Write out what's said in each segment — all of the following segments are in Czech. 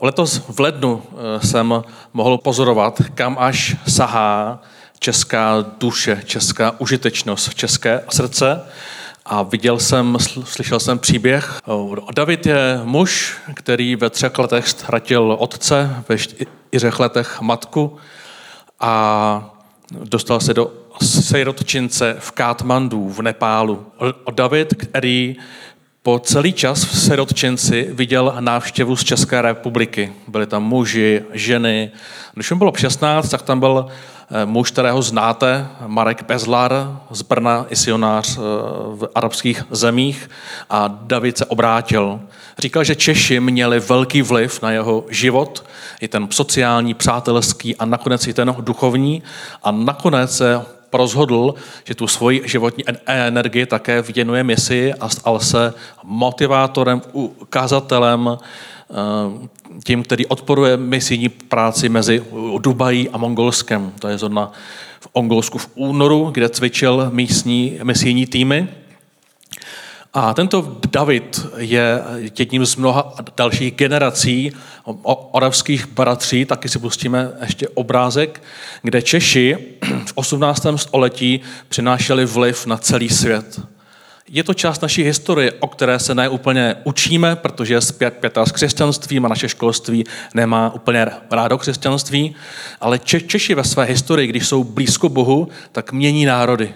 Letos v lednu eh, jsem mohl pozorovat, kam až sahá česká duše, česká užitečnost, české srdce. A viděl jsem, slyšel jsem příběh. David je muž, který ve třech letech ztratil otce, ve čtyřech letech matku a dostal se do sejrotčince v Kátmandu v Nepálu. David, který po celý čas v Sirotčenci viděl návštěvu z České republiky. Byli tam muži, ženy. Když mu bylo 16, tak tam byl eh, muž, kterého znáte, Marek Bezlar z Brna, isionář eh, v arabských zemích a David se obrátil. Říkal, že Češi měli velký vliv na jeho život, i ten sociální, přátelský a nakonec i ten duchovní. A nakonec se rozhodl, že tu svoji životní energii také věnuje misi a stal se motivátorem, ukazatelem, eh, tím, který odporuje misijní práci mezi Dubají a Mongolskem. To je zrovna v Mongolsku v únoru, kde cvičil místní misijní týmy. A tento David je jedním z mnoha dalších generací oravských bratří, taky si pustíme ještě obrázek, kde Češi v 18. století přinášeli vliv na celý svět. Je to část naší historie, o které se neúplně učíme, protože zpět pětá s křesťanstvím a naše školství nemá úplně rádo křesťanství, ale Češi ve své historii, když jsou blízko Bohu, tak mění národy.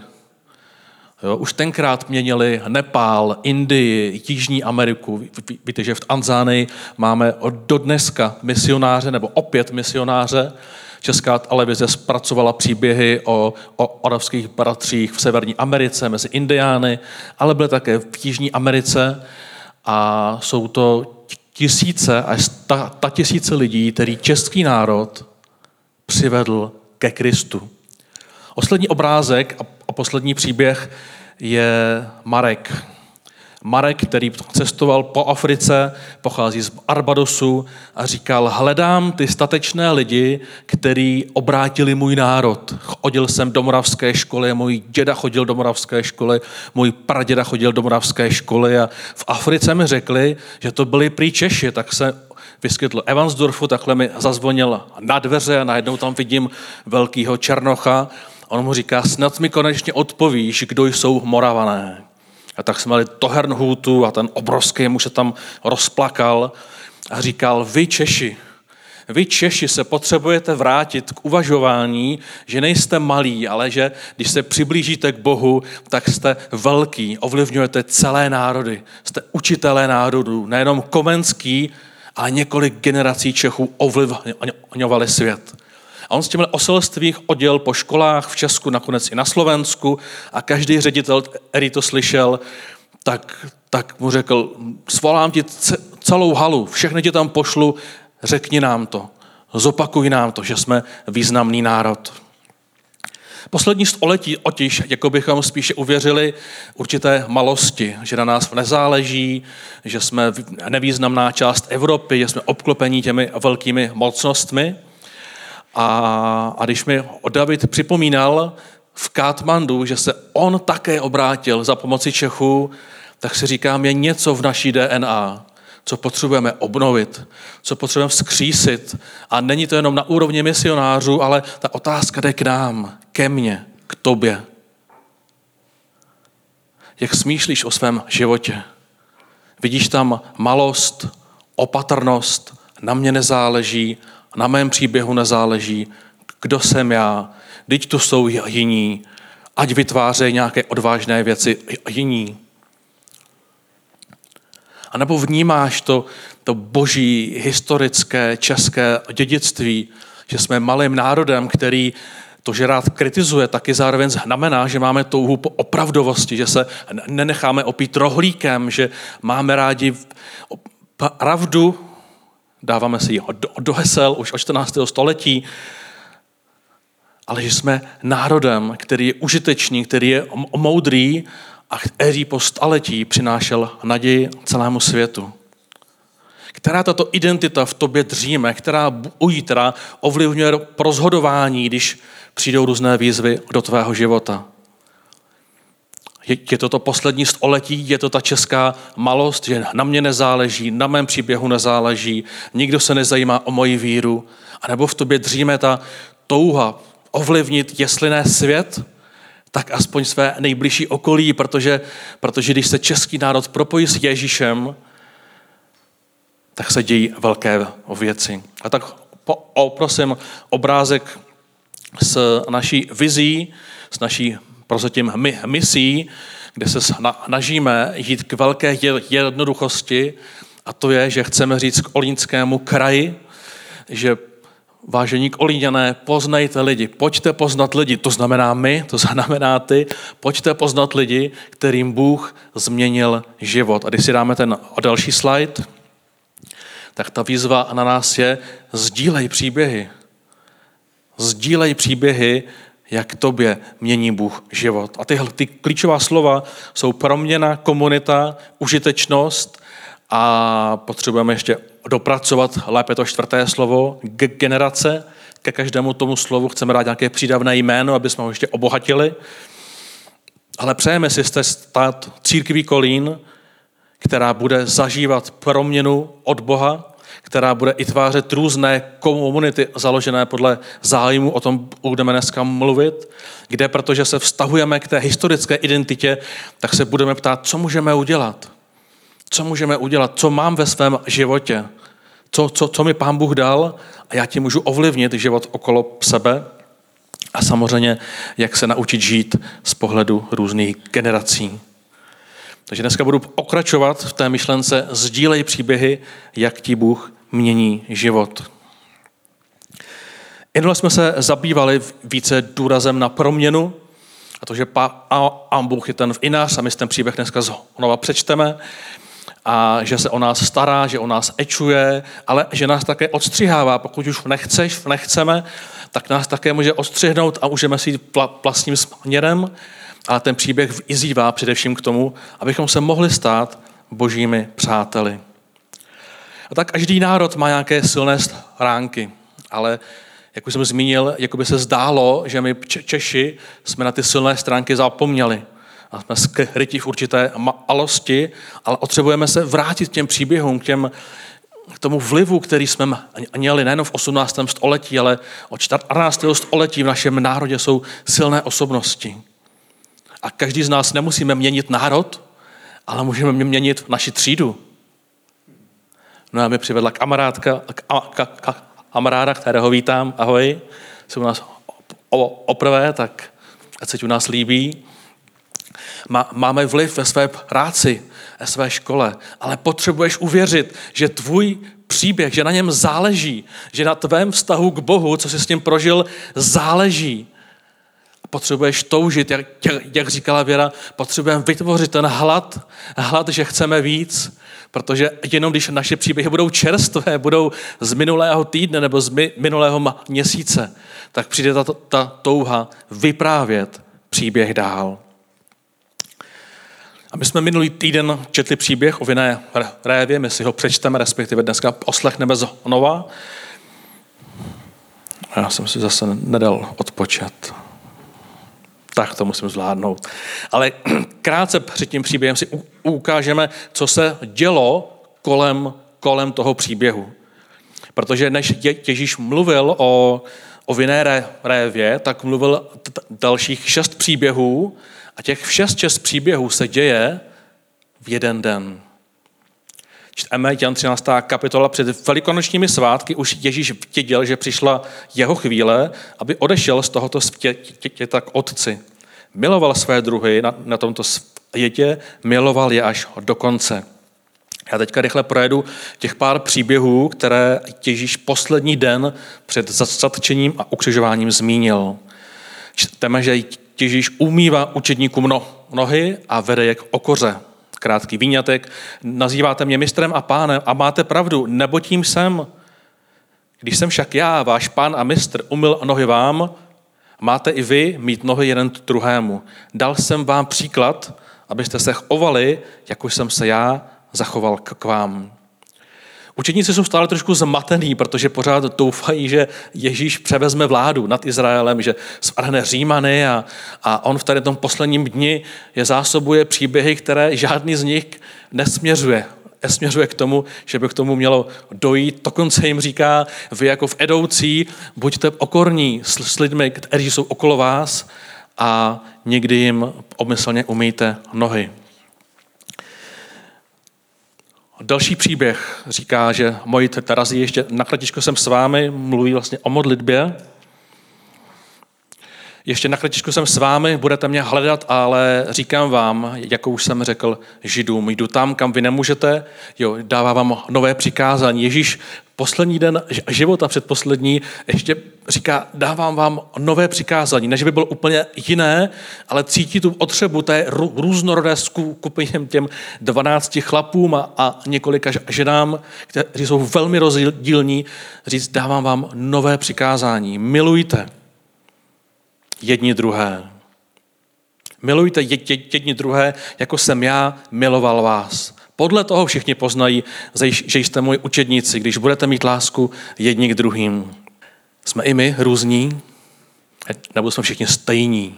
Jo, už tenkrát měnili Nepál, Indii, Jižní Ameriku. Víte, že v Tanzánii máme do dneska misionáře, nebo opět misionáře. Česká televize zpracovala příběhy o, o oravských bratřích v Severní Americe mezi Indiány, ale byly také v Jižní Americe a jsou to tisíce až ta, ta tisíce lidí, který český národ přivedl ke Kristu. Poslední obrázek a poslední příběh je Marek. Marek, který cestoval po Africe, pochází z Arbadosu a říkal, hledám ty statečné lidi, kteří obrátili můj národ. Chodil jsem do moravské školy, můj děda chodil do moravské školy, můj praděda chodil do moravské školy a v Africe mi řekli, že to byli prý Češi, tak se vyskytl Evansdorfu, takhle mi zazvonil na dveře a najednou tam vidím velkýho Černocha on mu říká, snad mi konečně odpovíš, kdo jsou Moravané. A tak jsme měli Tohernhutu a ten obrovský muž se tam rozplakal a říkal, vy Češi, vy Češi se potřebujete vrátit k uvažování, že nejste malí, ale že když se přiblížíte k Bohu, tak jste velký, ovlivňujete celé národy. Jste učitelé národů, nejenom komenský, ale několik generací Čechů ovlivňovali svět. A on s těmi oselstvích odděl po školách v Česku, nakonec i na Slovensku. A každý ředitel, který to slyšel, tak, tak mu řekl, svolám ti celou halu, všechny ti tam pošlu, řekni nám to, zopakuj nám to, že jsme významný národ. Poslední století otiž, jako bychom spíše uvěřili určité malosti, že na nás nezáleží, že jsme nevýznamná část Evropy, že jsme obklopení těmi velkými mocnostmi – a, a když mi David připomínal v Kátmandu, že se on také obrátil za pomoci Čechů, tak si říkám, je něco v naší DNA, co potřebujeme obnovit, co potřebujeme vzkřísit. A není to jenom na úrovni misionářů, ale ta otázka jde k nám, ke mně, k tobě. Jak smýšlíš o svém životě? Vidíš tam malost, opatrnost, na mě nezáleží, na mém příběhu nezáleží, kdo jsem já, teď tu jsou jiní, ať vytvářejí nějaké odvážné věci jiní. A nebo vnímáš to, to boží historické české dědictví, že jsme malým národem, který to, že rád kritizuje, taky zároveň znamená, že máme touhu po opravdovosti, že se nenecháme opít rohlíkem, že máme rádi pravdu dáváme si ji do, do hesel už od 14. století, ale že jsme národem, který je užitečný, který je moudrý a který po staletí přinášel naději celému světu. Která tato identita v tobě dříme, která bují, která ovlivňuje rozhodování, když přijdou různé výzvy do tvého života. Je, je to to poslední století, je to ta česká malost, že na mě nezáleží, na mém příběhu nezáleží, nikdo se nezajímá o moji víru, anebo v tobě dříme ta touha ovlivnit, jestli ne svět, tak aspoň své nejbližší okolí, protože, protože když se český národ propojí s Ježíšem, tak se dějí velké věci. A tak poprosím obrázek s naší vizí, s naší prozatím misí, kde se snažíme jít k velké jednoduchosti a to je, že chceme říct k Olínskému kraji, že vážení kolíňané, poznejte lidi, pojďte poznat lidi, to znamená my, to znamená ty, pojďte poznat lidi, kterým Bůh změnil život. A když si dáme ten další slide, tak ta výzva na nás je, sdílej příběhy. Sdílej příběhy, jak tobě mění Bůh život. A ty, ty klíčová slova jsou proměna, komunita, užitečnost a potřebujeme ještě dopracovat lépe to čtvrté slovo, generace. Ke každému tomu slovu chceme dát nějaké přídavné jméno, aby jsme ho ještě obohatili. Ale přejeme si stát církví Kolín, která bude zažívat proměnu od Boha, která bude i tvářet různé komunity založené podle zájmu, o tom budeme dneska mluvit, kde, protože se vztahujeme k té historické identitě, tak se budeme ptát, co můžeme udělat. Co můžeme udělat, co mám ve svém životě, co, co, co mi pán Bůh dal a já ti můžu ovlivnit život okolo sebe a samozřejmě, jak se naučit žít z pohledu různých generací. Takže dneska budu pokračovat v té myšlence sdílej příběhy, jak ti Bůh mění život. Jednou jsme se zabývali více důrazem na proměnu a to, že Pán Bůh je ten v inář a my ten příběh dneska znova přečteme a že se o nás stará, že o nás ečuje, ale že nás také odstřihává. Pokud už nechceš, nechceme, tak nás také může odstřihnout a můžeme si jít vlastním směrem ale ten příběh vyzývá především k tomu, abychom se mohli stát božími přáteli. A tak každý národ má nějaké silné stránky, ale jak už jsem zmínil, jako by se zdálo, že my Češi jsme na ty silné stránky zapomněli. A jsme skryti v určité malosti, ale potřebujeme se vrátit k těm příběhům, k, těm, k tomu vlivu, který jsme měli nejen v 18. století, ale od 14. století v našem národě jsou silné osobnosti. A každý z nás nemusíme měnit národ, ale můžeme měnit naši třídu. No a mi přivedla kamarádka, kamaráda, kterého vítám, ahoj, jsi u nás oprvé, tak ať se ti u nás líbí. Máme vliv ve své práci, ve své škole, ale potřebuješ uvěřit, že tvůj příběh, že na něm záleží, že na tvém vztahu k Bohu, co jsi s ním prožil, záleží potřebuješ toužit, jak, jak říkala Věra, potřebujeme vytvořit ten hlad, hlad, že chceme víc, protože jenom když naše příběhy budou čerstvé, budou z minulého týdne nebo z minulého měsíce, tak přijde ta, ta touha vyprávět příběh dál. A my jsme minulý týden četli příběh o vinné révě, my si ho přečteme, respektive dneska oslechneme znova. Já jsem si zase nedal odpočet tak to musím zvládnout. Ale krátce před tím příběhem si ukážeme, co se dělo kolem, kolem toho příběhu. Protože než Ježíš mluvil o, o vinné révě, tak mluvil dalších šest příběhů a těch šest, šest příběhů se děje v jeden den. Čteme Jan 13. kapitola před velikonočními svátky už Ježíš věděl, že přišla jeho chvíle, aby odešel z tohoto světa k otci. Miloval své druhy na, na tomto světě, miloval je až do konce. Já teďka rychle projedu těch pár příběhů, které Ježíš poslední den před zatčením a ukřižováním zmínil. Čteme, že Ježíš umývá učedníkům nohy a vede je k okoře krátký výňatek. Nazýváte mě mistrem a pánem a máte pravdu, nebo tím jsem. Když jsem však já, váš pán a mistr, umyl nohy vám, máte i vy mít nohy jeden druhému. Dal jsem vám příklad, abyste se chovali, jako jsem se já zachoval k vám. Učeníci jsou stále trošku zmatený, protože pořád doufají, že Ježíš převezme vládu nad Izraelem, že svrhne Římany a, a on v tady tom posledním dni je zásobuje příběhy, které žádný z nich nesměřuje. Nesměřuje k tomu, že by k tomu mělo dojít. Dokonce jim říká, vy jako v Edoucí buďte okorní s, s lidmi, kteří jsou okolo vás a někdy jim obmyslně umýjte nohy. Další příběh říká, že moji terazi ještě na jsem s vámi, mluví vlastně o modlitbě. Ještě na kletičku jsem s vámi, budete mě hledat, ale říkám vám, jako už jsem řekl židům, jdu tam, kam vy nemůžete, jo, dává vám nové přikázání. Ježíš poslední den života, předposlední, ještě říká, dávám vám nové přikázání, než by bylo úplně jiné, ale cítí tu otřebu té různorodé skupině těm 12 chlapům a, a několika ženám, kteří jsou velmi rozdílní, říct, dávám vám nové přikázání, milujte jedni druhé. Milujte jedni druhé, jako jsem já miloval vás. Podle toho všichni poznají, že jste moji učedníci, když budete mít lásku jedni k druhým. Jsme i my různí, nebo jsme všichni stejní.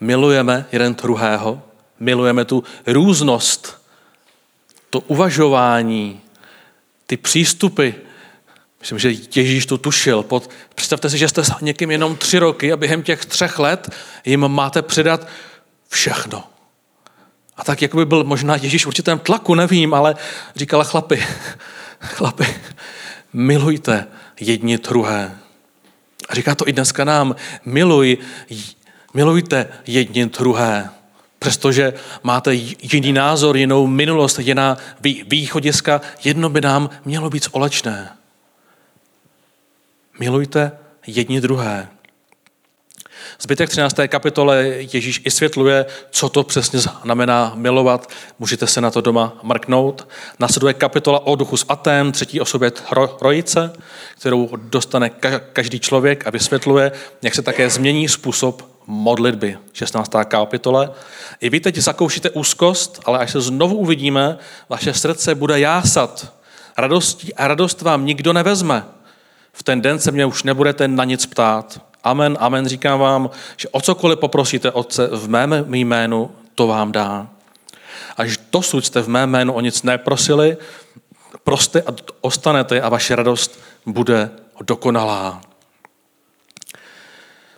Milujeme jeden druhého, milujeme tu různost, to uvažování, ty přístupy. Myslím, že Ježíš to tušil. Pod, představte si, že jste s někým jenom tři roky a během těch třech let jim máte předat všechno. A tak jako by byl možná Ježíš v určitém tlaku, nevím, ale říkala chlapi, chlapi, milujte jedni druhé. A říká to i dneska nám, miluj, milujte jedni druhé. Přestože máte jiný názor, jinou minulost, jiná východiska, jedno by nám mělo být společné. Milujte jedni druhé. Zbytek 13. kapitole Ježíš vysvětluje, co to přesně znamená milovat. Můžete se na to doma mrknout. Nasleduje kapitola o duchu s Atem, třetí osobě trojice, kterou dostane každý člověk a vysvětluje, jak se také změní způsob modlitby, 16. kapitole. I vy teď zakoušíte úzkost, ale až se znovu uvidíme, vaše srdce bude jásat. Radostí a radost vám nikdo nevezme. V ten den se mě už nebudete na nic ptát. Amen, amen, říkám vám, že o cokoliv poprosíte Otce v mém jménu, to vám dá. Až dosud jste v mém jménu o nic neprosili, proste a ostanete a vaše radost bude dokonalá.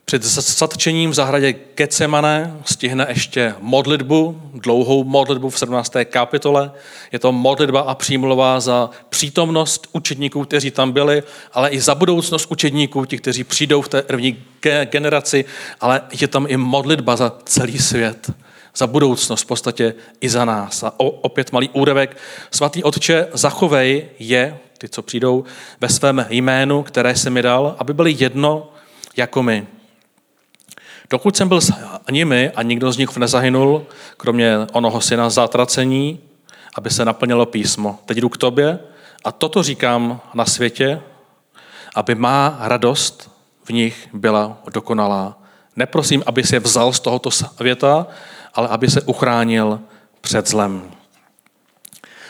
Před zatčením v zahradě Gecemane stihne ještě modlitbu, dlouhou modlitbu v 17. kapitole. Je to modlitba a přímluva za přítomnost učedníků, kteří tam byli, ale i za budoucnost učedníků, ti, kteří přijdou v té první generaci, ale je tam i modlitba za celý svět, za budoucnost, v podstatě i za nás. A opět malý úrevek. Svatý Otče, zachovej je, ty, co přijdou, ve svém jménu, které se mi dal, aby byli jedno jako my. Dokud jsem byl s nimi a nikdo z nich nezahynul, kromě onoho syna zatracení, aby se naplnilo písmo. Teď jdu k tobě a toto říkám na světě, aby má radost v nich byla dokonalá. Neprosím, aby se vzal z tohoto světa, ale aby se uchránil před zlem.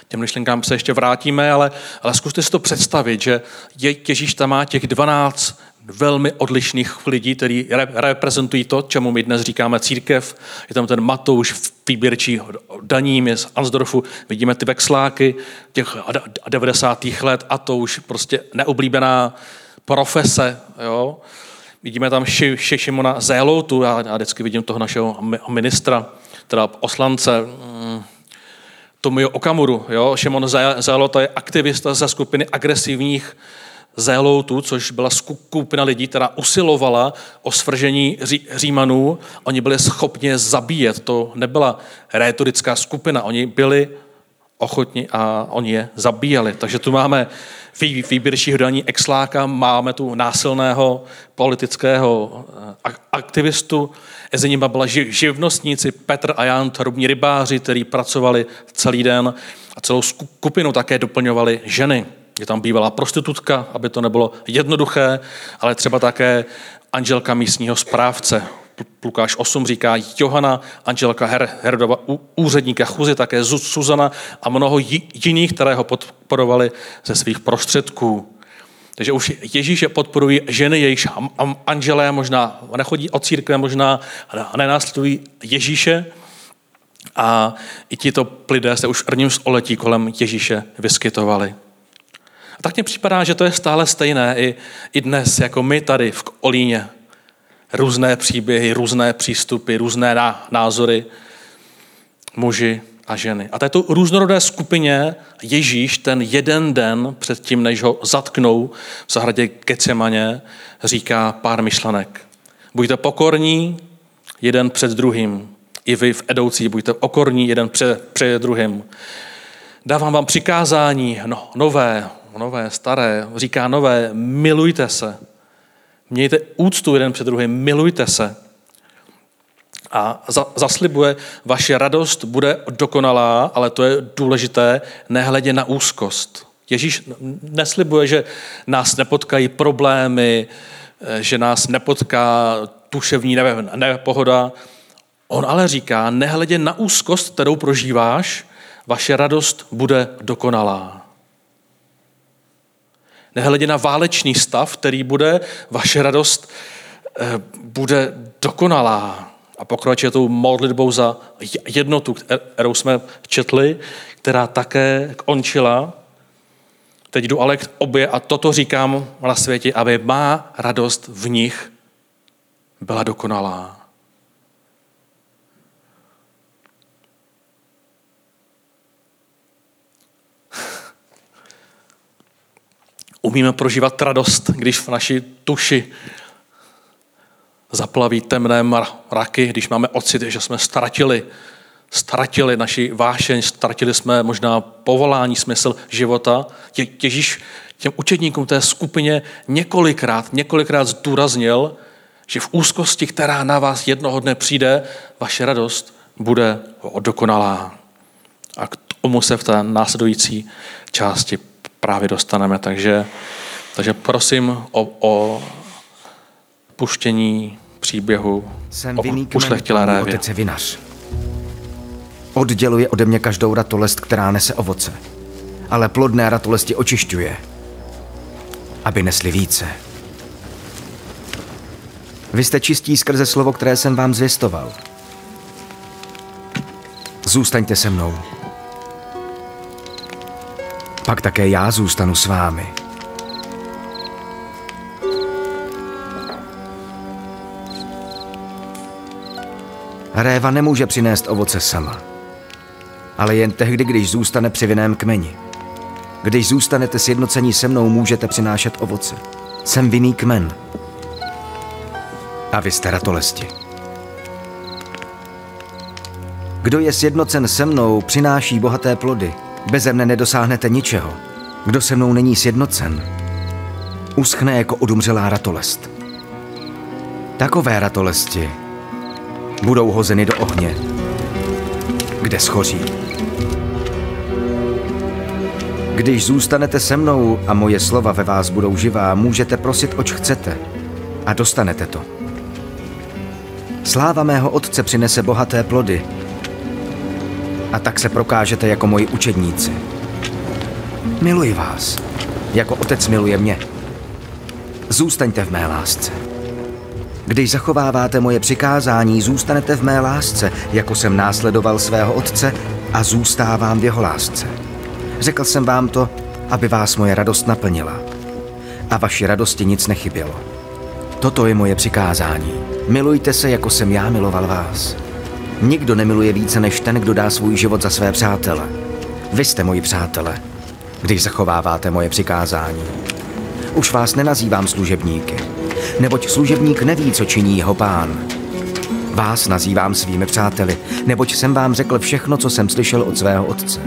Těm myšlenkám se ještě vrátíme, ale, ale zkuste si to představit, že Ježíš tam má těch 12 velmi odlišných lidí, kteří reprezentují to, čemu my dnes říkáme církev. Je tam ten Matouš v výběrčí daní, je z Ansdorfu, vidíme ty vexláky těch 90. let a to už prostě neoblíbená profese. Jo? Vidíme tam Šimona Zéloutu, já, já vždycky vidím toho našeho ministra, teda poslance, mm, Tomio Okamuru. Jo? Šimon Zélota je aktivista ze skupiny agresivních Zéloutu, což byla skupina lidí, která usilovala o svržení Římanů. Oni byli schopni zabíjet. To nebyla rétorická skupina. Oni byli ochotni a oni je zabíjeli. Takže tu máme výběrčí hledání exláka, máme tu násilného politického eh, aktivistu, mezi nimi byla živnostníci Petr a Jan, hrubní rybáři, kteří pracovali celý den a celou skupinu také doplňovali ženy. Je tam bývalá prostitutka, aby to nebylo jednoduché, ale třeba také Angelka místního správce. Lukáš 8 říká Johana, Angelika Her, Herodova, úředníka Chuzy, také Suzana a mnoho jiných, které ho podporovali ze svých prostředků. Takže už Ježíše podporují ženy, jejichž anželé možná nechodí o církve, možná nenásledují Ježíše. A i tito lidé se už v prvním století kolem Ježíše vyskytovali. A tak mně připadá, že to je stále stejné i, i dnes, jako my tady v Olíně. Různé příběhy, různé přístupy, různé názory, muži a ženy. A této různorodé skupině Ježíš ten jeden den předtím, než ho zatknou v zahradě Gecemaně, říká pár myšlenek. Buďte pokorní jeden před druhým. I vy v Edoucí buďte okorní jeden před, před druhým. Dávám vám přikázání no, nové, nové, staré, říká nové, milujte se. Mějte úctu jeden před druhým, milujte se. A za, zaslibuje, vaše radost bude dokonalá, ale to je důležité, nehledě na úzkost. Ježíš neslibuje, že nás nepotkají problémy, že nás nepotká tuševní nepohoda. On ale říká, nehledě na úzkost, kterou prožíváš, vaše radost bude dokonalá. Nehledě na válečný stav, který bude, vaše radost eh, bude dokonalá. A pokračuje tou modlitbou za jednotu, kterou jsme četli, která také končila. Teď jdu ale k obě a toto říkám na světě, aby má radost v nich byla dokonalá. Umíme prožívat radost, když v naší tuši zaplaví temné mraky, když máme ocit, že jsme ztratili, ztratili naši vášeň, ztratili jsme možná povolání, smysl života. Ježíš těm učedníkům té skupině několikrát, několikrát zdůraznil, že v úzkosti, která na vás jednoho dne přijde, vaše radost bude dokonalá. A k tomu se v té následující části právě dostaneme. Takže, takže prosím o, o puštění příběhu Jsem vinný kmen, révě. otec je vinař. Odděluje ode mě každou ratolest, která nese ovoce. Ale plodné ratolesti očišťuje, aby nesli více. Vy jste čistí skrze slovo, které jsem vám zvěstoval. Zůstaňte se mnou pak také já zůstanu s vámi. Réva nemůže přinést ovoce sama, ale jen tehdy, když zůstane při vinném kmeni. Když zůstanete sjednocení se mnou, můžete přinášet ovoce. Jsem vinný kmen. A vy jste ratolesti. Kdo je sjednocen se mnou, přináší bohaté plody – Beze mne nedosáhnete ničeho. Kdo se mnou není sjednocen, uschne jako odumřelá ratolest. Takové ratolesti budou hozeny do ohně, kde schoří. Když zůstanete se mnou a moje slova ve vás budou živá, můžete prosit, oč chcete a dostanete to. Sláva mého otce přinese bohaté plody, a tak se prokážete jako moji učedníci. Miluji vás, jako otec miluje mě. Zůstaňte v mé lásce. Když zachováváte moje přikázání, zůstanete v mé lásce, jako jsem následoval svého otce a zůstávám v jeho lásce. Řekl jsem vám to, aby vás moje radost naplnila. A vaši radosti nic nechybělo. Toto je moje přikázání. Milujte se, jako jsem já miloval vás. Nikdo nemiluje více než ten, kdo dá svůj život za své přátele. Vy jste moji přátele, když zachováváte moje přikázání. Už vás nenazývám služebníky, neboť služebník neví, co činí jeho pán. Vás nazývám svými přáteli, neboť jsem vám řekl všechno, co jsem slyšel od svého otce.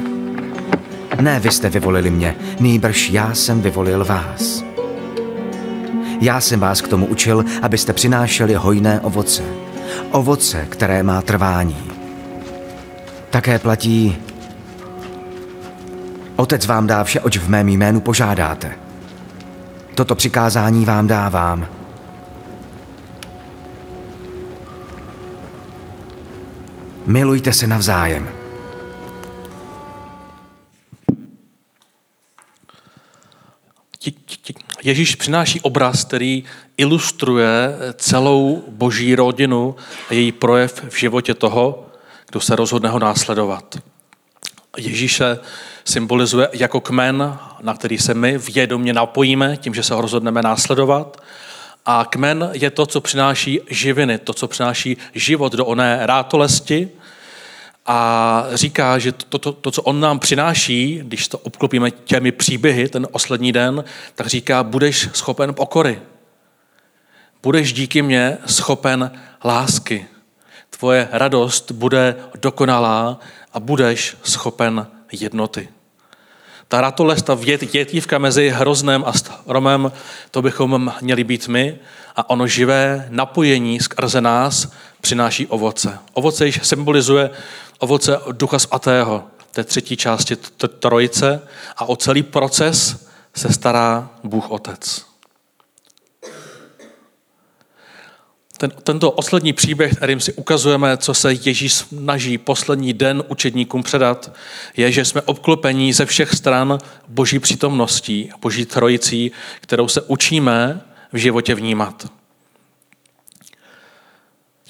Ne vy jste vyvolili mě, nýbrž já jsem vyvolil vás. Já jsem vás k tomu učil, abyste přinášeli hojné ovoce ovoce, které má trvání. Také platí, Otec vám dá vše, oč v mém jménu požádáte. Toto přikázání vám dávám, Milujte se navzájem. Ježíš přináší obraz, který ilustruje celou boží rodinu a její projev v životě toho, kdo se rozhodne ho následovat. Ježíše symbolizuje jako kmen, na který se my vědomě napojíme tím, že se ho rozhodneme následovat. A kmen je to, co přináší živiny, to, co přináší život do oné rátolesti. A říká, že to, to, to, co on nám přináší, když to obklopíme těmi příběhy ten poslední den, tak říká, budeš schopen pokory. Budeš díky mně schopen lásky. Tvoje radost bude dokonalá a budeš schopen jednoty. Ta ratolest, ta větívka mezi hroznem a stromem, to bychom měli být my a ono živé napojení skrze nás přináší ovoce. Ovoce již symbolizuje ovoce Ducha Svatého, té třetí části trojice a o celý proces se stará Bůh Otec. Ten, tento poslední příběh, kterým si ukazujeme, co se Ježíš snaží poslední den učedníkům předat, je, že jsme obklopení ze všech stran boží přítomností, boží trojicí, kterou se učíme v životě vnímat.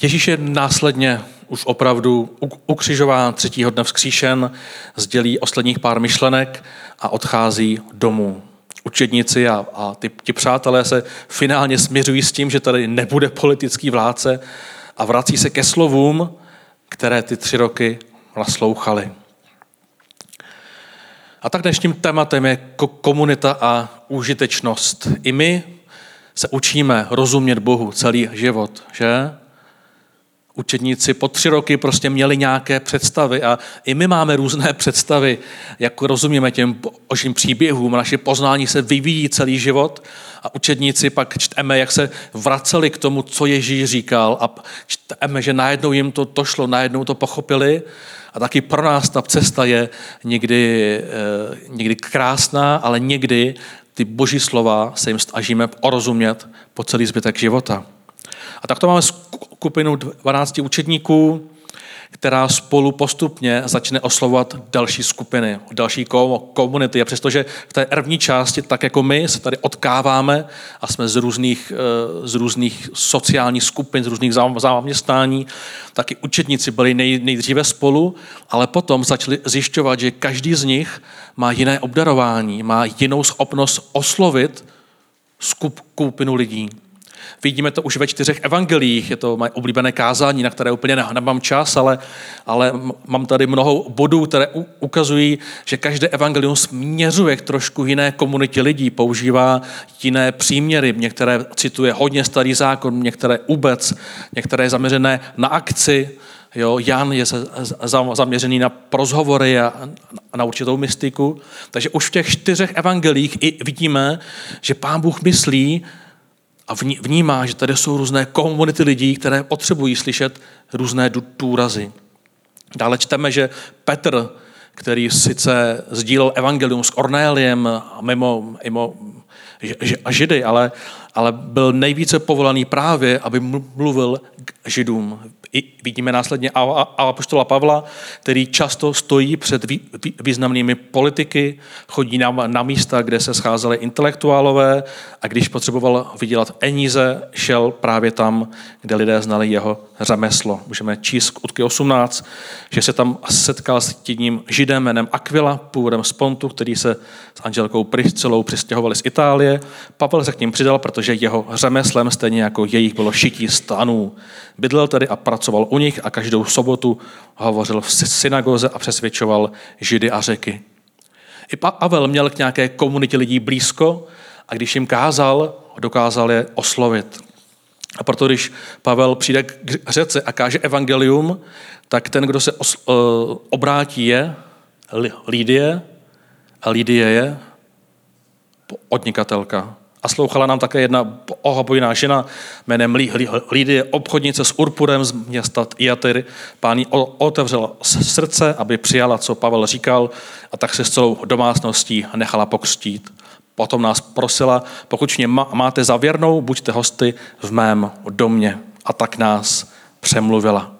Ježíš je následně už opravdu ukřižován, třetího dne vzkříšen, sdělí posledních pár myšlenek a odchází domů učedníci a, a ty, ti přátelé se finálně směřují s tím, že tady nebude politický vládce a vrací se ke slovům, které ty tři roky naslouchali. A tak dnešním tématem je komunita a užitečnost. I my se učíme rozumět Bohu celý život, že? Učedníci po tři roky prostě měli nějaké představy a i my máme různé představy, jak rozumíme těm božím příběhům. Naše poznání se vyvíjí celý život a učedníci pak čteme, jak se vraceli k tomu, co Ježíš říkal a čteme, že najednou jim to došlo, najednou to pochopili a taky pro nás ta cesta je někdy, eh, někdy krásná, ale někdy ty boží slova se jim snažíme orozumět po celý zbytek života. A tak to máme skupinu 12 učedníků, která spolu postupně začne oslovovat další skupiny, další komunity. A přestože v té první části, tak jako my, se tady odkáváme a jsme z různých, eh, z různých sociálních skupin, z různých zaměstnání, tak i učedníci byli nej, nejdříve spolu, ale potom začali zjišťovat, že každý z nich má jiné obdarování, má jinou schopnost oslovit skupinu lidí. Vidíme to už ve čtyřech evangelích, je to moje oblíbené kázání, na které úplně nemám čas, ale, ale mám tady mnoho bodů, které ukazují, že každé evangelium směřuje k trošku jiné komunitě lidí, používá jiné příměry, některé cituje hodně starý zákon, některé vůbec, některé zaměřené na akci, Jo, Jan je zaměřený na rozhovory a na určitou mystiku. Takže už v těch čtyřech evangelích i vidíme, že pán Bůh myslí a vnímá, že tady jsou různé komunity lidí, které potřebují slyšet různé důrazy. Dále čteme, že Petr, který sice sdílel evangelium s Cornéliem a mimo, mimo Židy, ale, ale byl nejvíce povolaný právě, aby mluvil k Židům. I vidíme následně apoštola Pavla, který často stojí před významnými politiky, chodí na, na místa, kde se scházeli intelektuálové a když potřeboval vydělat eníze, šel právě tam, kde lidé znali jeho řemeslo. Můžeme číst kutky 18, že se tam setkal s jedním židem jménem Aquila, původem z Pontu, který se s Angelkou Priscelou přistěhovali z Itálie. Pavel se k ním přidal, protože jeho řemeslem, stejně jako jejich, bylo šití stanů. Bydlel tedy a pracoval u nich a každou sobotu hovořil v synagoze a přesvědčoval židy a řeky. I Pavel měl k nějaké komunitě lidí blízko a když jim kázal, dokázal je oslovit. A proto, když Pavel přijde k řece a káže evangelium, tak ten, kdo se os, uh, obrátí, je Lídie a Lídie je odnikatelka. A slouchala nám také jedna ohabojná žena jménem Lídie, obchodnice s Urpurem z města Iatyr. Pán jí otevřel srdce, aby přijala, co Pavel říkal, a tak se s celou domácností nechala pokřtít. Potom nás prosila, pokud mě máte zavěrnou, buďte hosty v mém domě. A tak nás přemluvila.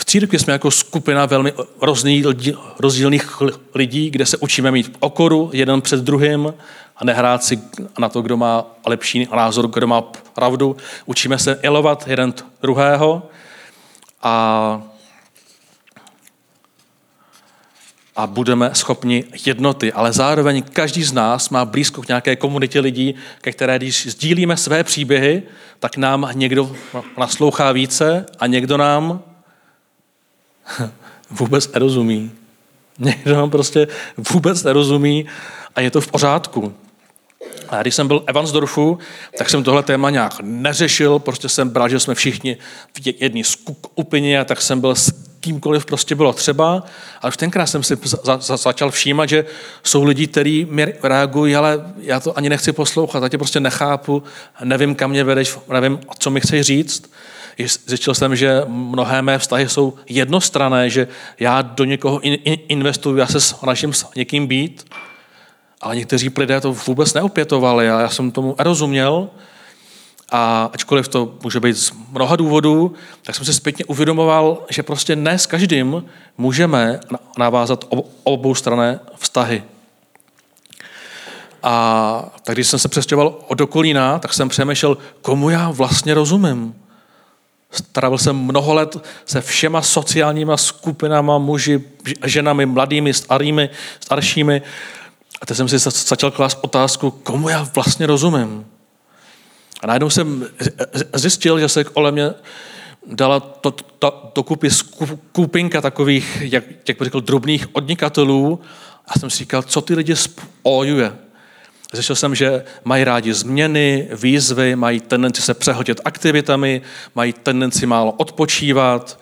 v církvi jsme jako skupina velmi rozdílných lidí, kde se učíme mít okoru jeden před druhým a nehrát si na to, kdo má lepší názor, kdo má pravdu. Učíme se ilovat jeden druhého a, a budeme schopni jednoty. Ale zároveň každý z nás má blízko k nějaké komunitě lidí, ke které když sdílíme své příběhy, tak nám někdo naslouchá více a někdo nám vůbec nerozumí. Někdo nám prostě vůbec nerozumí a je to v pořádku. A když jsem byl Evansdorfu, tak jsem tohle téma nějak neřešil, prostě jsem bral, že jsme všichni v jedné skupině, a tak jsem byl s kýmkoliv prostě bylo třeba, ale už tenkrát jsem si za, za, začal všímat, že jsou lidi, kteří mi reagují, ale já to ani nechci poslouchat, já tě prostě nechápu, nevím, kam mě vedeš, nevím, co mi chceš říct. Zjistil jsem, že mnohé mé vztahy jsou jednostrané, že já do někoho in, in, investuju, já se snažím s někým být, ale někteří lidé to vůbec neopětovali a já jsem tomu rozuměl. A ačkoliv to může být z mnoha důvodů, tak jsem si zpětně uvědomoval, že prostě ne s každým můžeme navázat obou strané vztahy. A tak když jsem se přestěhoval od okolína, tak jsem přemýšlel, komu já vlastně rozumím. Strávil jsem mnoho let se všema sociálníma skupinama, muži, ženami, mladými, starými, staršími. A teď jsem si začal klást otázku, komu já vlastně rozumím. A najednou jsem zjistil, že se kolem mě dala to, to, dokupy skupinka takových, jak, jak bych řekl, drobných odnikatelů a jsem si říkal, co ty lidi spojuje. Zjistil jsem, že mají rádi změny, výzvy, mají tendenci se přehodit aktivitami, mají tendenci málo odpočívat.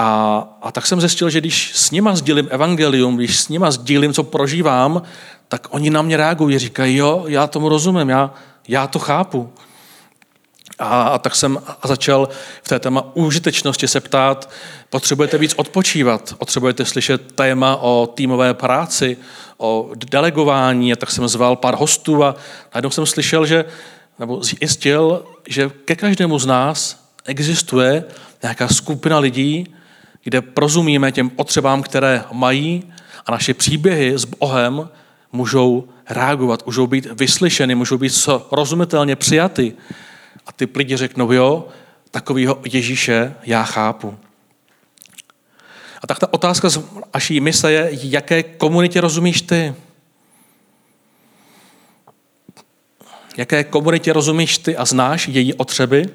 A, a tak jsem zjistil, že když s nima sdílím evangelium, když s nima sdílím, co prožívám, tak oni na mě reagují, říkají, jo, já tomu rozumím, já, já to chápu. A, a tak jsem začal v té téma užitečnosti se ptát, potřebujete víc odpočívat, potřebujete slyšet téma o týmové práci, o delegování, a tak jsem zval pár hostů a najednou jsem slyšel, že, nebo zjistil, že ke každému z nás existuje nějaká skupina lidí, kde prozumíme těm potřebám, které mají a naše příběhy s Bohem můžou reagovat, můžou být vyslyšeny, můžou být rozumitelně přijaty. A ty lidi řeknou, jo, takového Ježíše já chápu. A tak ta otázka z naší mise je, jaké komunitě rozumíš ty? Jaké komunitě rozumíš ty a znáš její otřeby?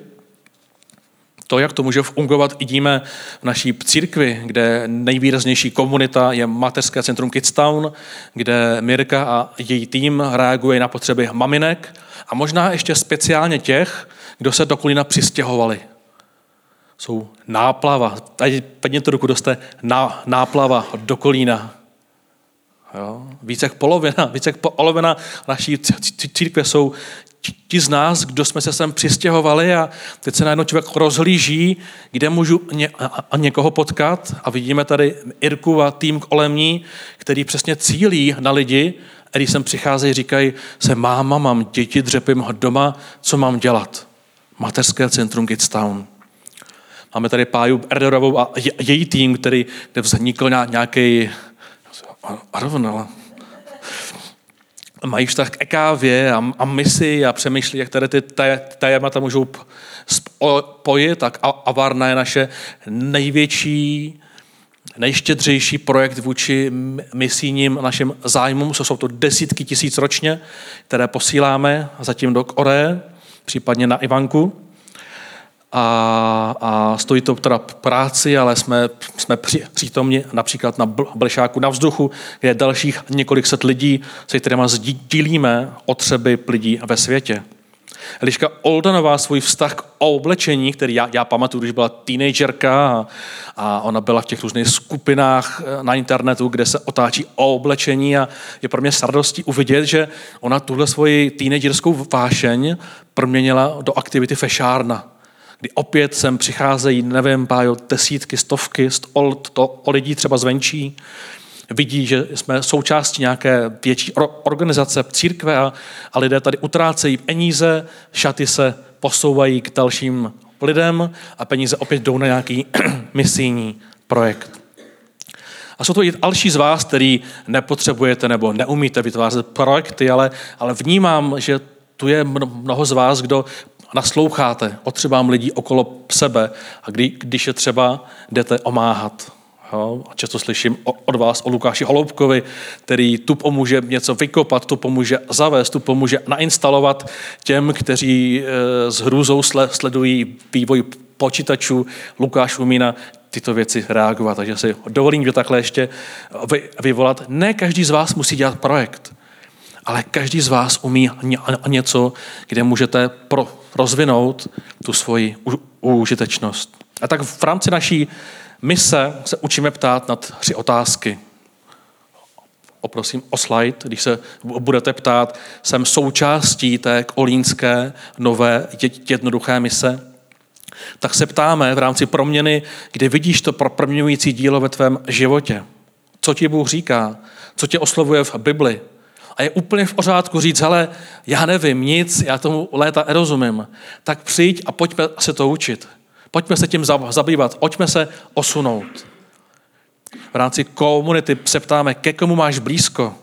To, jak to může fungovat, vidíme v naší církvi, kde nejvýraznější komunita je mateřské centrum Kidstown, kde Mirka a její tým reaguje na potřeby maminek a možná ještě speciálně těch, kdo se do Kolína přistěhovali. Jsou náplava, tady to ruku, doste ná, náplava do Kolína. Jo? Více jak polovina, více jak polovina naší církve jsou ti z nás, kdo jsme se sem přistěhovali a teď se najednou člověk rozhlíží, kde můžu ně, a někoho potkat a vidíme tady Irku a tým kolem ní, který přesně cílí na lidi, a když sem přicházejí, říkají se máma, mám děti, dřepím doma, co mám dělat? Mateřské centrum Gidstown. Máme tady Páju Erdorovou a její tým, který, kde vznikl nějaký Arvonala, mají vztah k EKV a, a misi a přemýšlí, jak tady ty témata můžou spojit, tak Avarna je naše největší, nejštědřejší projekt vůči misijním našim zájmům, co jsou to desítky tisíc ročně, které posíláme zatím do Koreje, případně na Ivanku a, a stojí to teda práci, ale jsme, jsme při, přítomni například na Blešáku na vzduchu, kde je dalších několik set lidí, se kterými sdílíme otřeby lidí ve světě. Eliška Oldanová svůj vztah k oblečení, který já, já pamatuju, když byla teenagerka a, a ona byla v těch různých skupinách eh, na internetu, kde se otáčí o oblečení a je pro mě s radostí uvidět, že ona tuhle svoji teenagerskou vášeň proměnila do aktivity fešárna kdy opět sem přicházejí, nevím, pájo, desítky, stovky, sto, to, o lidí třeba zvenčí, vidí, že jsme součástí nějaké větší organizace, církve a, a lidé tady utrácejí peníze, šaty se posouvají k dalším lidem a peníze opět jdou na nějaký misijní projekt. A jsou to i další z vás, který nepotřebujete nebo neumíte vytvářet projekty, ale, ale vnímám, že tu je mnoho z vás, kdo nasloucháte potřebám lidí okolo sebe a kdy, když je třeba jdete omáhat. Jo? A často slyším od vás o Lukáši Holoubkovi, který tu pomůže něco vykopat, tu pomůže zavést, tu pomůže nainstalovat těm, kteří e, s hrůzou sledují vývoj počítačů. Lukáš umí na tyto věci reagovat. Takže si dovolím že takhle ještě vyvolat. Ne každý z vás musí dělat projekt, ale každý z vás umí něco, kde můžete pro, rozvinout tu svoji užitečnost. A tak v rámci naší mise se učíme ptát na tři otázky. Oprosím o slide, když se budete ptát, jsem součástí té kolínské nové jednoduché mise tak se ptáme v rámci proměny, kdy vidíš to proměňující dílo ve tvém životě. Co ti Bůh říká? Co tě oslovuje v Bibli? A je úplně v pořádku říct, hele, já nevím nic, já tomu léta nerozumím. Tak přijď a pojďme se to učit. Pojďme se tím zabývat, pojďme se osunout. V rámci komunity se ptáme, ke komu máš blízko,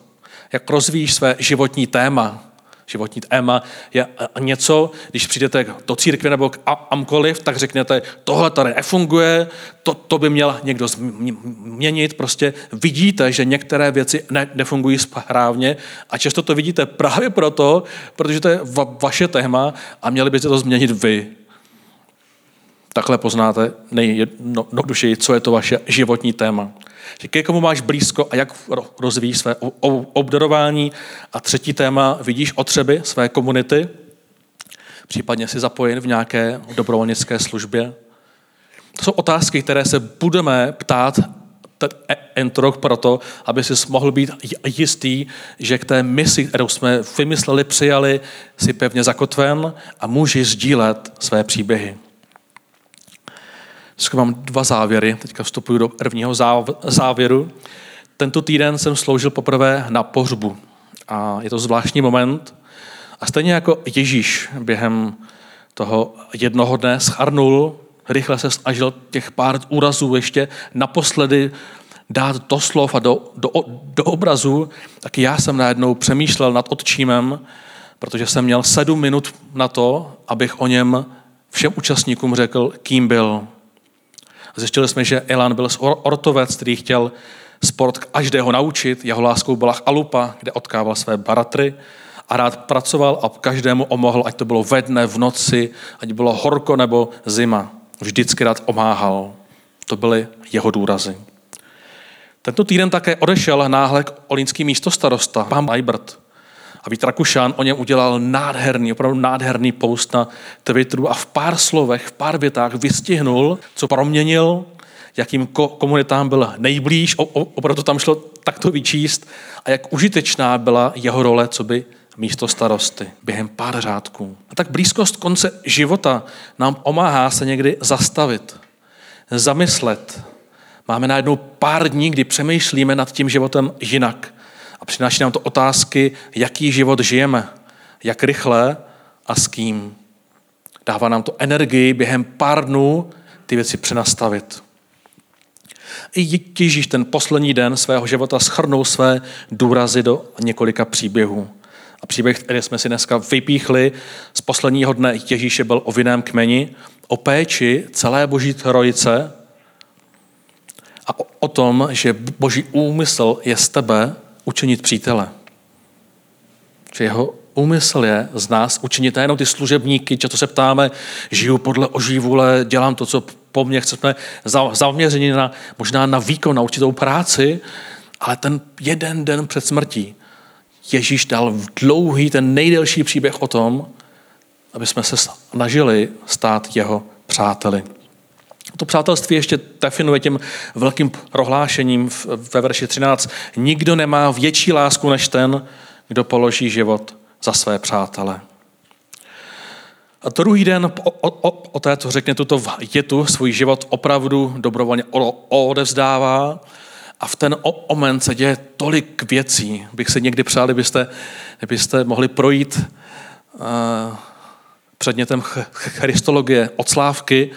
jak rozvíjíš své životní téma, Životní téma je něco, když přijdete do církve nebo k amkoliv, tak řeknete, tohle tady nefunguje, to, to by měl někdo změnit. Prostě vidíte, že některé věci ne, nefungují správně a často to vidíte právě proto, protože to je va, vaše téma a měli byste to změnit vy. Takhle poznáte nejjednodušeji, co je to vaše životní téma. Že ke komu máš blízko a jak rozvíjíš své obdarování. A třetí téma, vidíš otřeby své komunity, případně si zapojen v nějaké dobrovolnické službě. To jsou otázky, které se budeme ptát e- entrok proto, aby si mohl být jistý, že k té misi, kterou jsme vymysleli, přijali, si pevně zakotven a můžeš sdílet své příběhy. Dneska mám dva závěry, teďka vstupuji do prvního závěru. Tento týden jsem sloužil poprvé na pohřbu a je to zvláštní moment. A stejně jako Ježíš během toho jednoho dne scharnul, rychle se snažil těch pár úrazů ještě naposledy dát do slov a do, do, do obrazu, tak já jsem najednou přemýšlel nad otčímem, protože jsem měl sedm minut na to, abych o něm všem účastníkům řekl, kým byl. Zjistili jsme, že Elan byl ortovec, který chtěl sport každého naučit. Jeho láskou byla Alupa, kde odkával své baratry a rád pracoval a každému omohl, ať to bylo ve dne, v noci, ať bylo horko nebo zima. Vždycky rád omáhal. To byly jeho důrazy. Tento týden také odešel náhle olínský místostarosta, pán Majbert. A Vít Rakušan o něm udělal nádherný, opravdu nádherný post na Twitteru a v pár slovech, v pár větách vystihnul, co proměnil, jakým komunitám byl nejblíž, opravdu tam šlo takto vyčíst a jak užitečná byla jeho role, co by místo starosty během pár řádků. A tak blízkost konce života nám pomáhá se někdy zastavit, zamyslet. Máme najednou pár dní, kdy přemýšlíme nad tím životem jinak. A přináší nám to otázky, jaký život žijeme, jak rychle a s kým. Dává nám to energii během pár dnů ty věci přenastavit. I Ježíš ten poslední den svého života schrnul své důrazy do několika příběhů. A příběh, který jsme si dneska vypíchli z posledního dne Ježíše byl o vinném kmeni, o péči celé boží trojice a o, tom, že boží úmysl je z tebe učinit přítele. Že jeho úmysl je z nás učinit nejenom ty služebníky, často se ptáme, žiju podle oží vůle, dělám to, co po mně chceme, zaměření na, možná na výkon, na určitou práci, ale ten jeden den před smrtí Ježíš dal dlouhý, ten nejdelší příběh o tom, aby jsme se snažili stát jeho přáteli. To přátelství ještě definuje tím velkým prohlášením ve verši 13. Nikdo nemá větší lásku než ten, kdo položí život za své přátele. A druhý den o, o, o té, co řekne tuto větu, svůj život opravdu dobrovolně odevzdává a v ten moment se děje tolik věcí. Bych se někdy přál, kdybyste, kdybyste mohli projít uh, předmětem christologie od Slávky,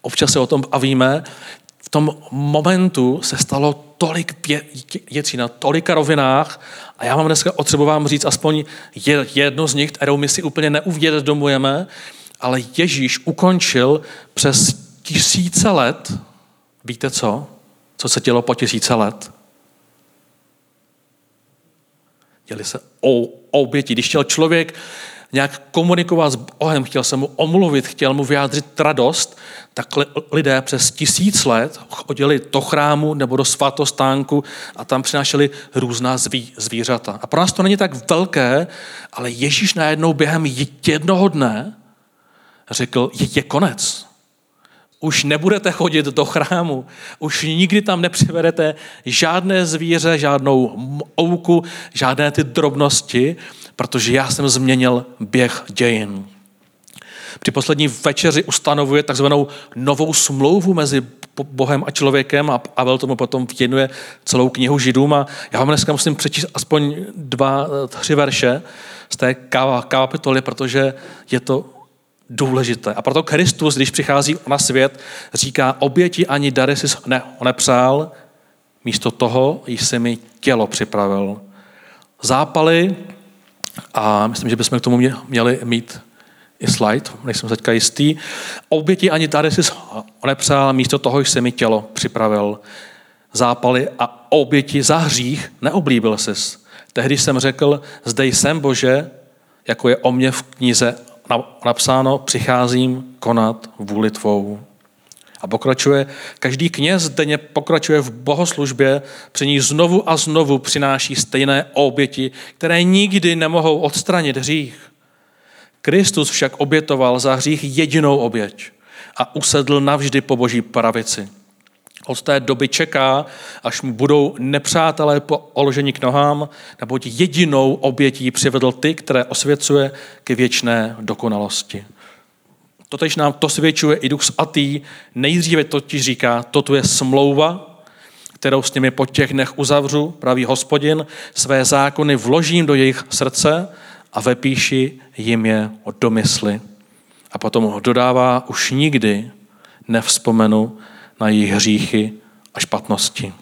občas se o tom bavíme, v tom momentu se stalo tolik věcí na tolika rovinách a já vám dneska otřebuji vám říct aspoň jedno z nich, kterou my si úplně neuvědomujeme, ale Ježíš ukončil přes tisíce let, víte co? Co se dělo po tisíce let? Děli se o oběti. Když chtěl člověk nějak komunikovat s Bohem, chtěl se mu omluvit, chtěl mu vyjádřit radost, tak lidé přes tisíc let chodili do chrámu nebo do svatostánku a tam přinášeli různá zví, zvířata. A pro nás to není tak velké, ale Ježíš najednou během jednoho dne řekl, je, je konec. Už nebudete chodit do chrámu, už nikdy tam nepřivedete žádné zvíře, žádnou ouku, žádné ty drobnosti, protože já jsem změnil běh dějin. Při poslední večeři ustanovuje takzvanou novou smlouvu mezi Bohem a člověkem a Pavel tomu potom věnuje celou knihu Židům a já vám dneska musím přečíst aspoň dva, tři verše z té kapitoly, protože je to důležité. A proto Kristus, když přichází na svět, říká, oběti ani dary si ne, nepřál, místo toho jsi mi tělo připravil. Zápaly, a myslím, že bychom k tomu měli mít i slide, nejsem teďka jistý. Oběti ani dary si nepřál, místo toho jsi mi tělo připravil. Zápaly a oběti za hřích neoblíbil jsi. Tehdy jsem řekl, zde jsem Bože, jako je o mě v knize napsáno, přicházím konat vůli tvou. A pokračuje, každý kněz denně pokračuje v bohoslužbě, při ní znovu a znovu přináší stejné oběti, které nikdy nemohou odstranit hřích. Kristus však obětoval za hřích jedinou oběť a usedl navždy po boží pravici. Od té doby čeká, až mu budou nepřátelé položeni k nohám, neboť jedinou obětí přivedl ty, které osvěcuje k věčné dokonalosti. Totež nám to svědčuje i Duch Svatý. Nejdříve totiž říká, toto je smlouva, kterou s nimi po těch dnech uzavřu, pravý hospodin, své zákony vložím do jejich srdce a vepíši jim je od domysly. A potom ho dodává, už nikdy nevzpomenu na jejich hříchy a špatnosti.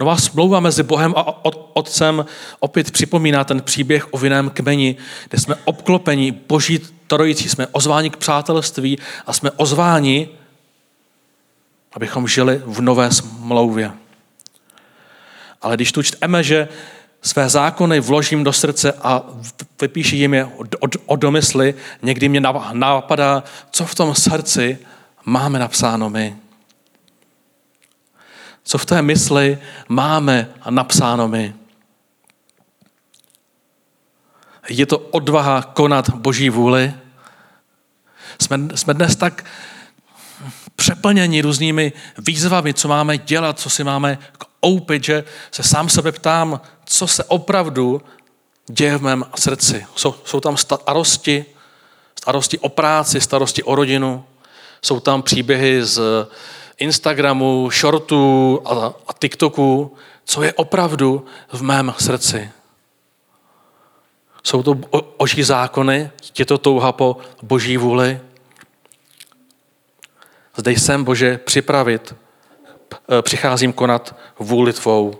Nová smlouva mezi Bohem a Otcem opět připomíná ten příběh o vinném kmeni, kde jsme obklopeni boží trojicí, jsme ozváni k přátelství a jsme ozváni, abychom žili v nové smlouvě. Ale když tu čteme, že své zákony vložím do srdce a vypíši jim je o domysly, někdy mě napadá, co v tom srdci máme napsáno my. Co v té mysli máme napsáno my. Je to odvaha konat Boží vůli. Jsme, jsme dnes tak přeplněni různými výzvami, co máme dělat, co si máme koupit, že se sám sebe ptám, co se opravdu děje v mém srdci. Jsou, jsou tam starosti, starosti o práci, starosti o rodinu, jsou tam příběhy z Instagramu, shortů a, a TikToku, co je opravdu v mém srdci. Jsou to oží zákony, je to touha po boží vůli. Zde jsem, Bože, připravit, přicházím konat vůli tvou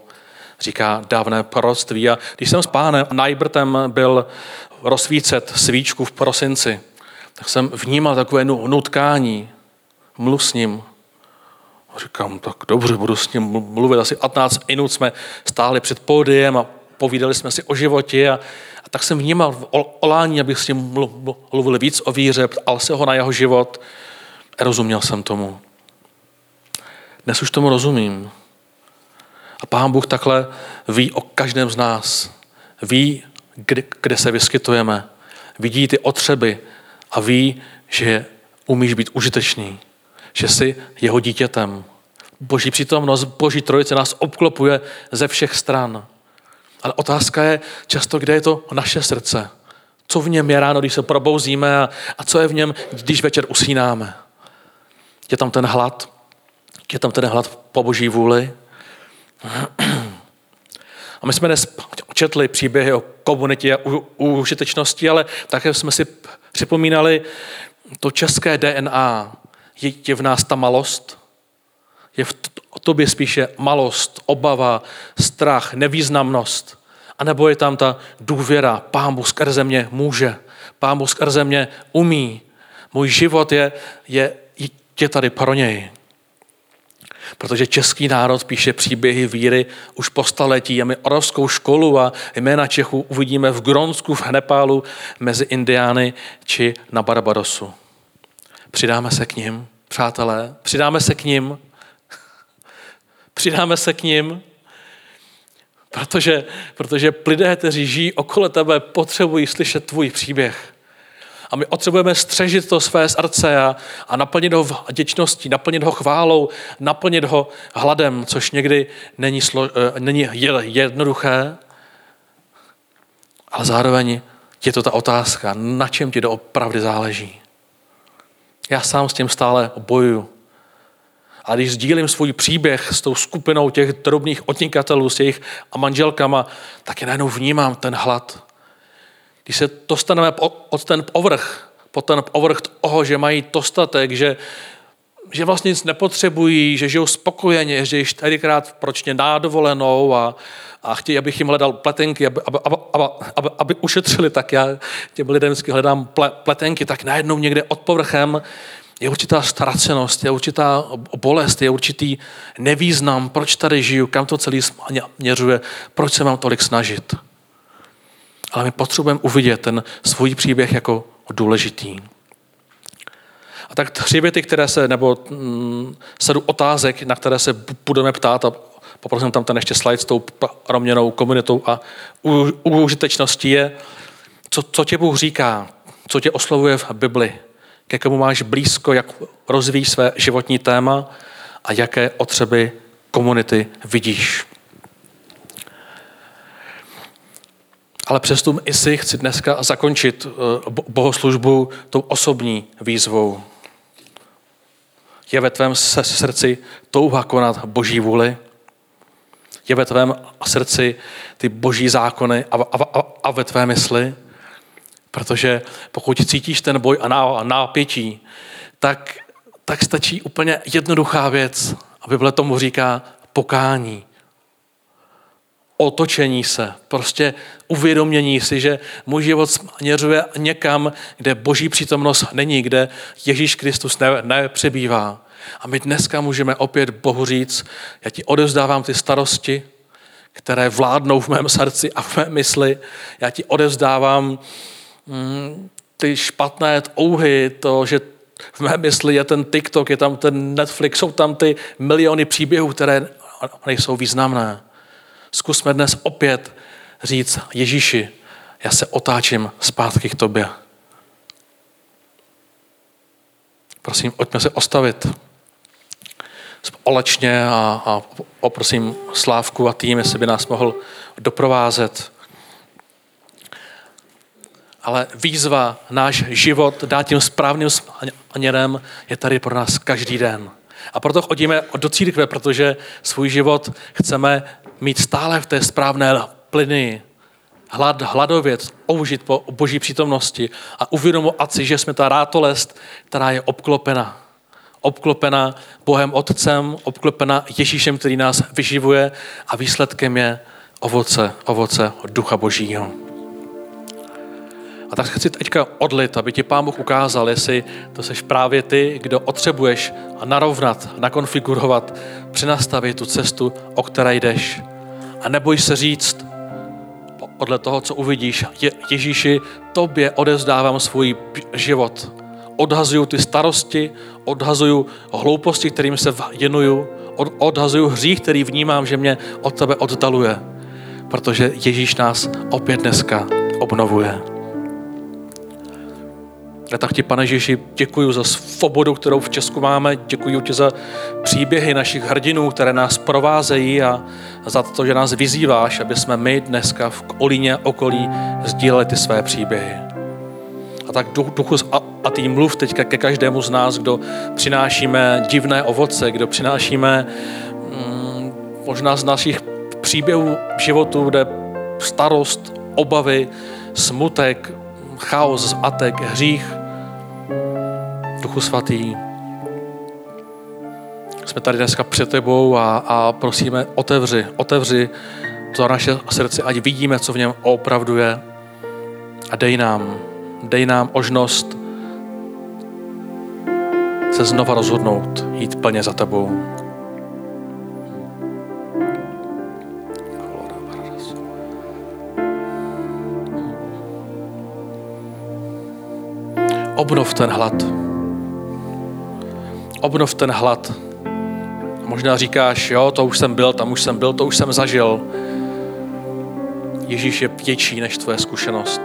říká dávné proroctví. A když jsem s pánem Najbrtem byl rozsvícet svíčku v prosinci, tak jsem vnímal takové nutkání, mluv s ním. A říkám, tak dobře, budu s ním mluvit. Asi 15 minut jsme stáli před pódiem a povídali jsme si o životě a, a tak jsem vnímal olání, abych s ním mluvil víc o víře, ale se ho na jeho život. Rozuměl jsem tomu. Dnes už tomu rozumím. A Pán Bůh takhle ví o každém z nás. Ví, kde, kde se vyskytujeme. Vidí ty otřeby a ví, že umíš být užitečný. Že jsi jeho dítětem. Boží přítomnost, Boží trojice nás obklopuje ze všech stran. Ale otázka je často, kde je to naše srdce. Co v něm je ráno, když se probouzíme a, a co je v něm, když večer usínáme. Je tam ten hlad, je tam ten hlad po boží vůli, A my jsme dnes četli příběhy o komunitě a užitečnosti, ale také jsme si připomínali to české DNA. Je, je v nás ta malost? Je v tobě spíše malost, obava, strach, nevýznamnost? A nebo je tam ta důvěra, pán Bůh skrze mě může, pán Bůh skrze mě umí, můj život je, je, je tady pro něj. Protože český národ píše příběhy víry už po staletí a my orovskou školu a jména Čechů uvidíme v Gronsku, v Nepálu, mezi Indiány či na Barbarosu. Přidáme se k ním, přátelé, přidáme se k ním, přidáme se k ním, protože, protože lidé, kteří žijí okolo tebe, potřebují slyšet tvůj příběh. A my potřebujeme střežit to své srdce a, a naplnit ho vděčností, naplnit ho chválou, naplnit ho hladem, což někdy není, slo, eh, není jednoduché, ale zároveň je to ta otázka, na čem ti doopravdy záleží. Já sám s tím stále bojuju. A když sdílím svůj příběh s tou skupinou těch drobných odnikatelů, s jejich a manželkama, tak je najednou vnímám ten hlad. Když se dostaneme od ten povrch, po ten povrch toho, že mají dostatek, že, že vlastně nic nepotřebují, že žijou spokojeně, že již čtyřikrát pročně nádovolenou a, a chtějí, abych jim hledal pletenky, aby, aby, aby, aby, aby ušetřili, tak já těm lidem vždycky hledám ple, pletenky, tak najednou někde od povrchem je určitá ztracenost, je určitá bolest, je určitý nevýznam, proč tady žiju, kam to celý směřuje, proč se mám tolik snažit ale my potřebujeme uvidět ten svůj příběh jako důležitý. A tak tři věty, které se, nebo mm, sadu otázek, na které se budeme ptát a poprosím tam ten ještě slide s tou proměnou komunitou a užitečností je, co, co tě Bůh říká, co tě oslovuje v Bibli, ke komu máš blízko, jak rozvíjí své životní téma a jaké otřeby komunity vidíš. Ale přesto i si chci dneska zakončit eh, bohoslužbu tou osobní výzvou. Je ve tvém srdci touha konat boží vůli? Je ve tvém srdci ty boží zákony a, a, a, a ve tvé mysli? Protože pokud cítíš ten boj a, ná, a nápětí, tak, tak stačí úplně jednoduchá věc. A Bible tomu říká pokání otočení se, prostě uvědomění si, že můj život směřuje někam, kde boží přítomnost není, kde Ježíš Kristus ne, nepřebývá. A my dneska můžeme opět Bohu říct, já ti odevzdávám ty starosti, které vládnou v mém srdci a v mé mysli. Já ti odevzdávám mm, ty špatné ouhy, to, že v mé mysli je ten TikTok, je tam ten Netflix, jsou tam ty miliony příběhů, které nejsou významné. Zkusme dnes opět říct Ježíši, já se otáčím zpátky k tobě. Prosím, pojďme se ostavit společně a, a poprosím Slávku a tým, jestli by nás mohl doprovázet. Ale výzva, náš život dát tím správným směrem je tady pro nás každý den. A proto chodíme do církve, protože svůj život chceme mít stále v té správné plyny, hlad, hladovět, použít po boží přítomnosti a uvědomovat si, že jsme ta rátolest, která je obklopena. Obklopena Bohem Otcem, obklopena Ježíšem, který nás vyživuje a výsledkem je ovoce, ovoce Ducha Božího. A tak chci teďka odlit, aby ti Pán Bůh ukázal, jestli to seš právě ty, kdo potřebuješ a narovnat, nakonfigurovat, přenastavit tu cestu, o které jdeš. A neboj se říct, podle toho, co uvidíš, Je, Ježíši, tobě odezdávám svůj život. Odhazuju ty starosti, odhazuju hlouposti, kterým se věnuju, od, odhazuju hřích, který vnímám, že mě od tebe oddaluje. Protože Ježíš nás opět dneska obnovuje. Já tak ti, pane Ježíši, děkuji za svobodu, kterou v Česku máme. Děkuji ti za příběhy našich hrdinů, které nás provázejí a za to, že nás vyzýváš, aby jsme my dneska v Olíně okolí sdíleli ty své příběhy. A tak duchu a, a tým mluv teďka ke každému z nás, kdo přinášíme divné ovoce, kdo přinášíme mm, možná z našich příběhů v životu, kde starost, obavy, smutek, chaos, atek, hřích, Duchu svatý, jsme tady dneska před tebou a, a prosíme, otevři, otevři to naše srdce, ať vidíme, co v něm opravdu je. A dej nám, dej nám možnost se znova rozhodnout, jít plně za tebou. Obnov ten hlad. Obnov ten hlad. Možná říkáš, jo, to už jsem byl, tam už jsem byl, to už jsem zažil. Ježíš je větší než tvoje zkušenost.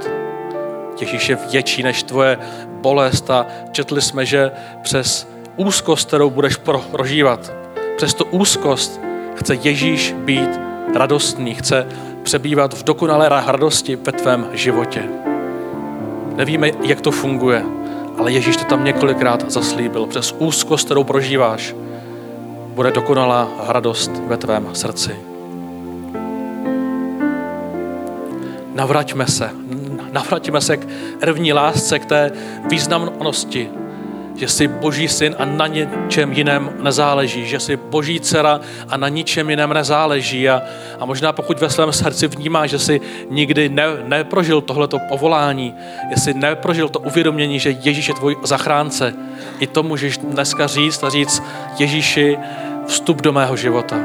Ježíš je větší než tvoje bolest a četli jsme, že přes úzkost, kterou budeš prožívat, přes tu úzkost chce Ježíš být radostný, chce přebývat v dokonalé radosti ve tvém životě. Nevíme, jak to funguje, ale Ježíš to tam několikrát zaslíbil. Přes úzkost, kterou prožíváš, bude dokonalá radost ve tvém srdci. Navraťme se, navraťme se k první lásce, k té významnosti, že jsi boží syn a na ničem jiném nezáleží, že jsi boží dcera a na ničem jiném nezáleží a, a možná pokud ve svém srdci vnímáš, že jsi nikdy ne, neprožil tohleto povolání, jestli neprožil to uvědomění, že Ježíš je tvůj zachránce, i to můžeš dneska říct a říct Ježíši, vstup do mého života.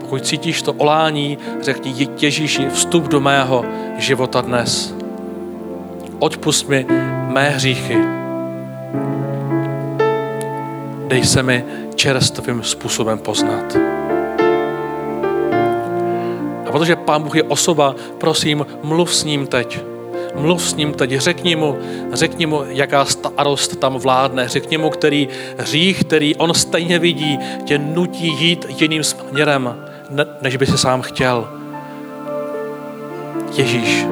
Pokud cítíš to olání, řekni Ježíši, vstup do mého života dnes. Odpust mi mé hříchy. Dej se mi čerstvým způsobem poznat. A protože Pán Bůh je osoba, prosím, mluv s ním teď. Mluv s ním teď, řekni mu, řekni mu, jaká starost tam vládne, řekni mu, který hřích, který on stejně vidí, tě nutí jít jiným směrem, než by si sám chtěl. Ježíš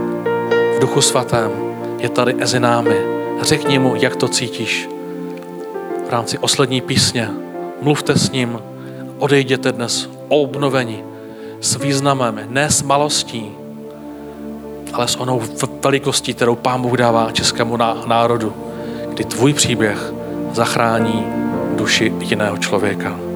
v duchu svatém je tady mezi námi. Řekni mu, jak to cítíš. V rámci poslední písně mluvte s ním, odejděte dnes obnovení s významem, ne s malostí, ale s onou velikostí, kterou Pán Bůh dává českému národu, kdy tvůj příběh zachrání duši jiného člověka.